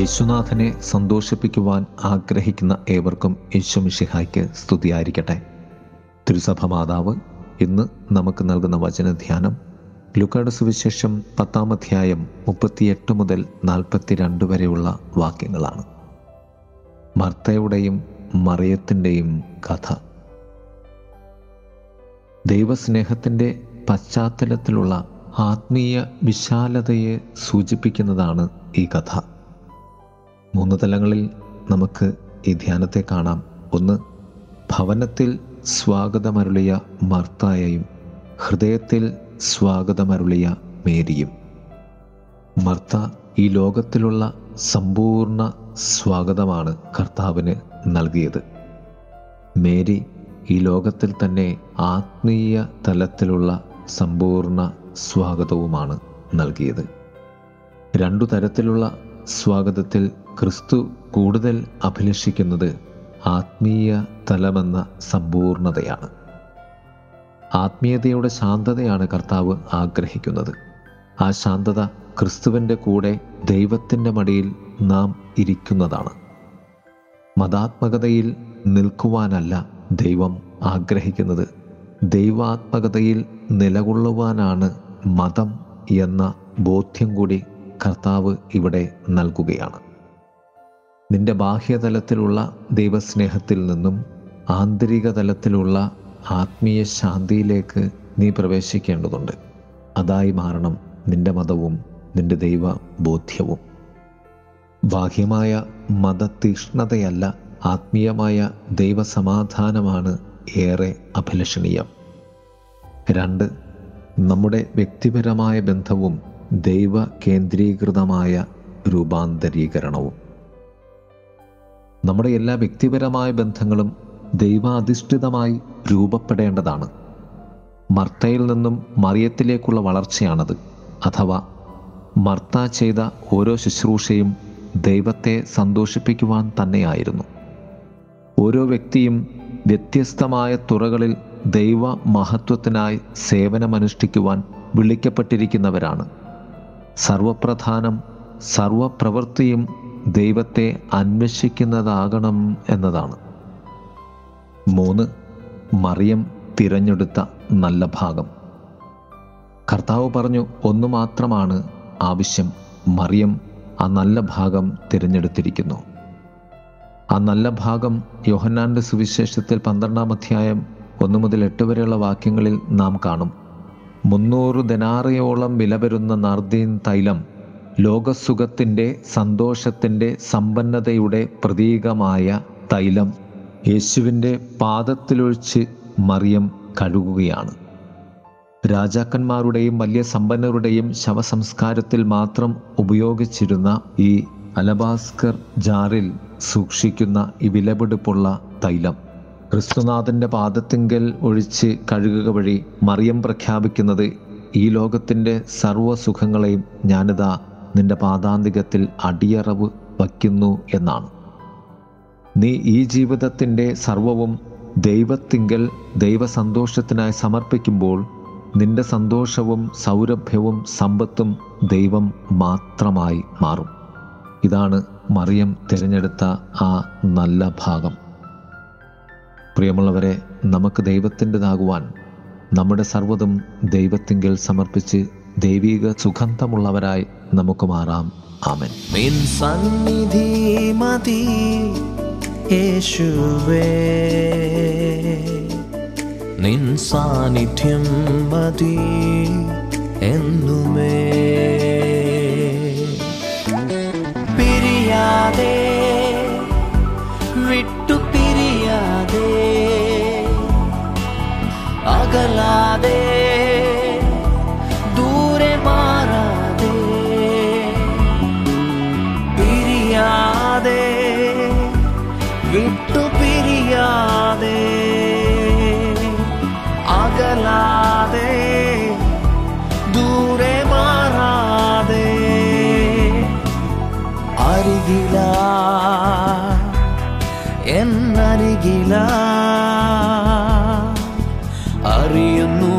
യേശുനാഥനെ സന്തോഷിപ്പിക്കുവാൻ ആഗ്രഹിക്കുന്ന ഏവർക്കും യേശുമിഷിഹായ്ക്ക് സ്തുതിയായിരിക്കട്ടെ. തിരുസഭ മാതാവ് ഇന്ന് നമുക്ക് നൽകുന്ന വചനധ്യാനം ലുക്കാട് സുവിശേഷം പത്താം അധ്യായം മുപ്പത്തിയെട്ട് മുതൽ നാൽപ്പത്തിരണ്ട് വരെയുള്ള വാക്യങ്ങളാണ്. മർത്തയുടെയും മറിയത്തിന്റെയും കഥ. ദൈവസ്നേഹത്തിന്റെ പശ്ചാത്തലത്തിലുള്ള ആത്മീയ വിശാലതയെ സൂചിപ്പിക്കുന്നതാണ് ഈ കഥ. മൂന്ന് തലങ്ങളിൽ നമുക്ക് ഈ ധ്യാനത്തെ കാണാം. ഒന്ന് ഭവനത്തിൽ സ്വാഗതമരുളിയ മർത്തായയും ഹൃദയത്തിൽ സ്വാഗതമരുളിയ മേരിയും. മർത്ത ഈ ലോകത്തിലുള്ള സമ്പൂർണ സ്വാഗതമാണ് കർത്താവിന് നൽകിയത്. മേരി ഈ ലോകത്തിൽ തന്നെ ആത്മീയ തലത്തിലുള്ള സമ്പൂർണ സ്വാഗതവുമാണ് നൽകിയത്. രണ്ടു തരത്തിലുള്ള സ്വാഗതത്തിൽ ക്രിസ്തു കൂടുതൽ അഭിലഷിക്കുന്നത് ആത്മീയ തലമെന്ന സമ്പൂർണതയാണ്. ആത്മീയതയുടെ ശാന്തതയാണ് കർത്താവ് ആഗ്രഹിക്കുന്നത്. ആ ശാന്തത ക്രിസ്തുവിന്റെ കൂടെ ദൈവത്തിന്റെ മടിയിൽ നാം ഇരിക്കുന്നതാണ്. മതാത്മകതയിൽ നിൽക്കുവാനല്ല ദൈവം ആഗ്രഹിക്കുന്നത്. ദൈവാത്മകതയിൽ നിലകൊള്ളുവാനാണ് മതം എന്ന ബോധ്യം കൂടി കർത്താവ് ഇവിടെ നൽകുകയാണ്. നിന്റെ ബാഹ്യതലത്തിലുള്ള ദൈവസ്നേഹത്തിൽ നിന്നും ആന്തരിക തലത്തിലുള്ള ആത്മീയ ശാന്തിയിലേക്ക് നീ പ്രവേശിക്കേണ്ടതുണ്ട്. അതായി മാറണം നിന്റെ മതവും നിന്റെ ദൈവ ബോധ്യവും ബാഹ്യമായ മതതീഷ്ണതയല്ല ആത്മീയമായ ദൈവസമാധാനമാണ് ഏറെ അഭിലഷണീയം. രണ്ട് നമ്മുടെ വ്യക്തിപരമായ ബന്ധവും ദൈവ കേന്ദ്രീകൃതമായ രൂപാന്തരീകരണവും. നമ്മുടെ എല്ലാ വ്യക്തിപരമായ ബന്ധങ്ങളും ദൈവാധിഷ്ഠിതമായി രൂപപ്പെടേണ്ടതാണ്. മർത്തയിൽ നിന്നും മറിയത്തിലേക്കുള്ള വളർച്ചയാണത്. അഥവാ മർത്ത ചെയ്ത ഓരോ ശുശ്രൂഷയും ദൈവത്തെ സന്തോഷിപ്പിക്കുവാൻ തന്നെയായിരുന്നു. ഓരോ വ്യക്തിയും വ്യത്യസ്തമായ തുറകളിൽ ദൈവ മഹത്വത്തിനായി സേവനമനുഷ്ഠിക്കുവാൻ വിളിക്കപ്പെട്ടിരിക്കുന്നവരാണ്. സർവപ്രധാനം സർവപ്രവൃത്തിയും ദൈവത്തെ അന്വേഷിക്കുന്നതാകണം എന്നതാണ്. മൂന്ന് മറിയം തിരഞ്ഞെടുത്ത നല്ല ഭാഗം. കർത്താവ് പറഞ്ഞു ഒന്നു മാത്രമാണ് ആവശ്യം. മറിയം ആ നല്ല ഭാഗം തിരഞ്ഞെടുത്തിരിക്കുന്നു. ആ നല്ല ഭാഗം യോഹന്നാന്റെ സുവിശേഷത്തിൽ പന്ത്രണ്ടാം അധ്യായം ഒന്ന് മുതൽ എട്ട് വരെയുള്ള വാക്യങ്ങളിൽ നാം കാണും. മുന്നൂറ് ദനാറയോളം വില വരുന്ന നർദീൻ തൈലം ലോകസുഖത്തിന്റെ സന്തോഷത്തിന്റെ സമ്പന്നതയുടെ പ്രതീകമായ തൈലം യേശുവിന്റെ പാദത്തിലൊഴിച്ച് മറിയം കഴുകുകയാണ്. രാജാക്കന്മാരുടെയും വലിയ സമ്പന്നരുടെയും ശവസംസ്കാരത്തിൽ മാത്രം ഉപയോഗിച്ചിരുന്ന ഈ അലബാസ്കർ ജാറിൽ സൂക്ഷിക്കുന്ന ഈ വിലപിടിപ്പുള്ള തൈലം ക്രിസ്തുനാഥന്റെ പാദത്തിങ്കൽ ഒഴിച്ച് കഴുകുക വഴി മറിയം പ്രഖ്യാപിക്കുന്നത് ഈ ലോകത്തിന്റെ സർവസുഖങ്ങളെയും ഞാനിതാ നിന്റെ പാതാന്തികത്തിൽ അടിയറവ് വയ്ക്കുന്നു എന്നാണ്. നീ ഈ ജീവിതത്തിന്റെ സർവവും ദൈവത്തിങ്കൽ ദൈവസന്തോഷത്തിനായി സമർപ്പിക്കുമ്പോൾ നിന്റെ സന്തോഷവും സൗരഭ്യവും സമ്പത്തും ദൈവം മാത്രമായി മാറും. ഇതാണ് മറിയം തിരഞ്ഞെടുത്ത ആ നല്ല ഭാഗം. പ്രിയമുള്ളവരെ നമുക്ക് ദൈവത്തിന്റെതാകുവാൻ നമ്മുടെ സർവതും ദൈവത്തിങ്കൽ സമർപ്പിച്ച് ദൈവിക സുഗന്ധമുള്ളവരായി നമുക്ക് മാറാം. ആമൻ. നിൻ സന്നിധി മതി യേശുവേ. നിൻ സാന്നിധ്യം മതി എന്നുമേ. പിരിയാതെ വിട്ടു പിരിയാതെ അകലാതെ അരികില എന്നരികില. അറിയുന്നു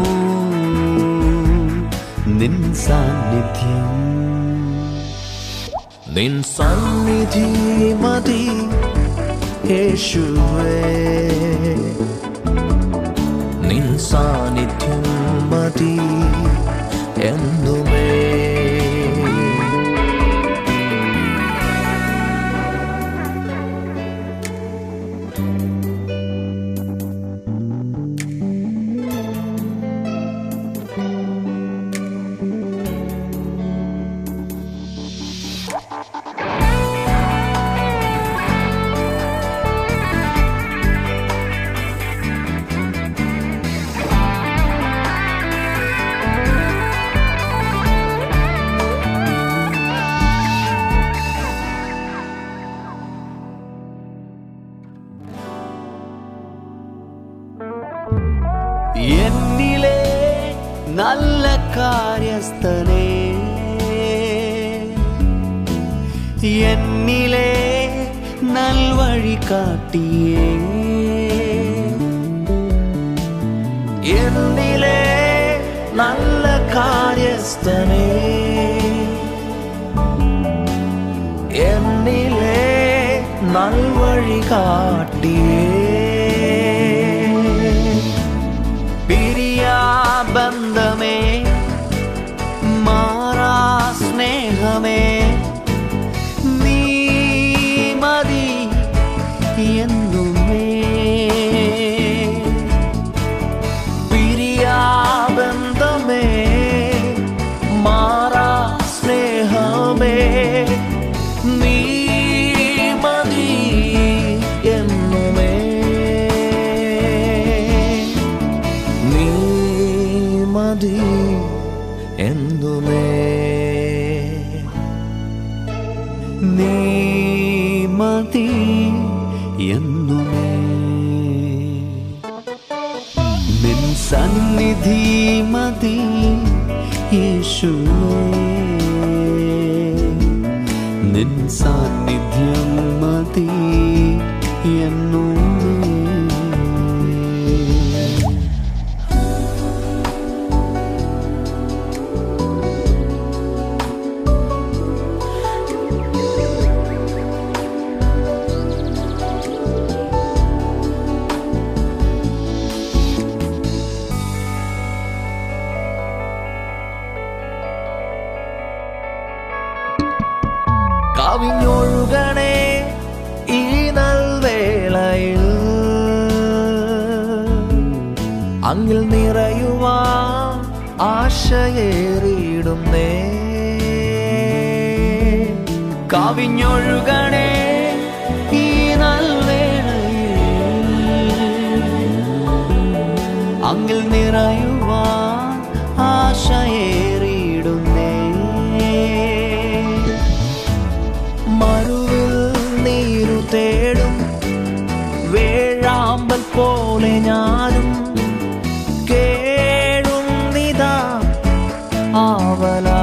നിൻ സാന്നിധ്യം. നിൻ സന്നിധി മതി യേശുവേ. നിൻ സാന്നിധ്യം മതി நல்வழி காட்டியே என்னிலே நல்ல காரியஸ்தனே. என்னிலே நல்வழி காட்டியே නොමේ මෙම සන්නිධී මදී යේශුවේ நின் சாநித்தியம் കവിഞ്ഞൊഴുകണേ ഈ നൽവേളയിൽ. അങ്ങിൽ നിറയുവാ ആശയേറിയിടുന്നേ. കവിഞ്ഞൊഴുകണേ ഈ നൽവേളയിൽ. അങ്ങിൽ നിറയുവാൻ ஆவலா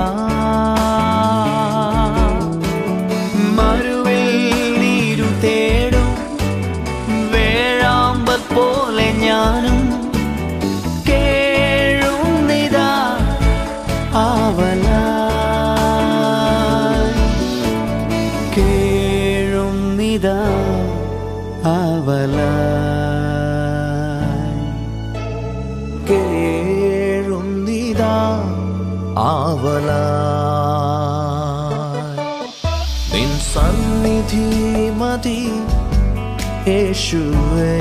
യേശുവേ.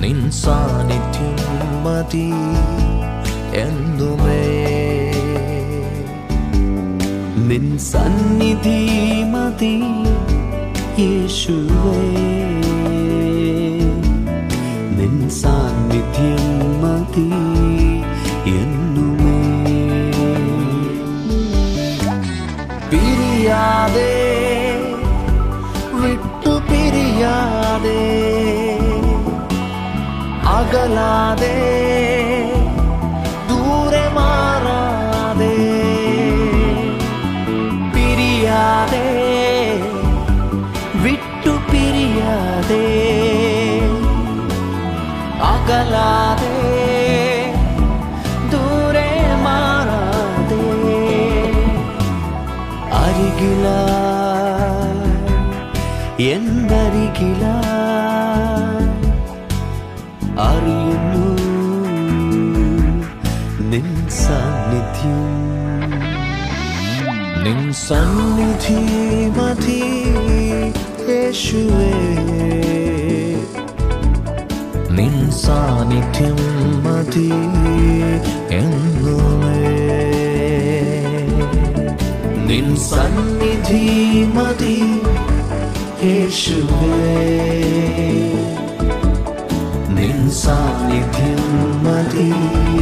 നിൻ സാന്നിധ്യം മതി എന്നുമേ. നിൻ സന്നിധി മതി യേശുവേ. നിൻ സാന്നിധ്യം മതി അകലാതെ ദൂരെ മാറാതെ പിരിയാതെ വിട്ടു പിരിയാതെ അകലാതെ അറിയുന്നു നിൻ സാന്നിധ്യം നിൻ സന്നിധി മതി യേശുവേ നിൻ സാന്നിധ്യം മതി എന്നുമേ നിൻ സന്നിധി മതി യേശുവേ 少年天马地。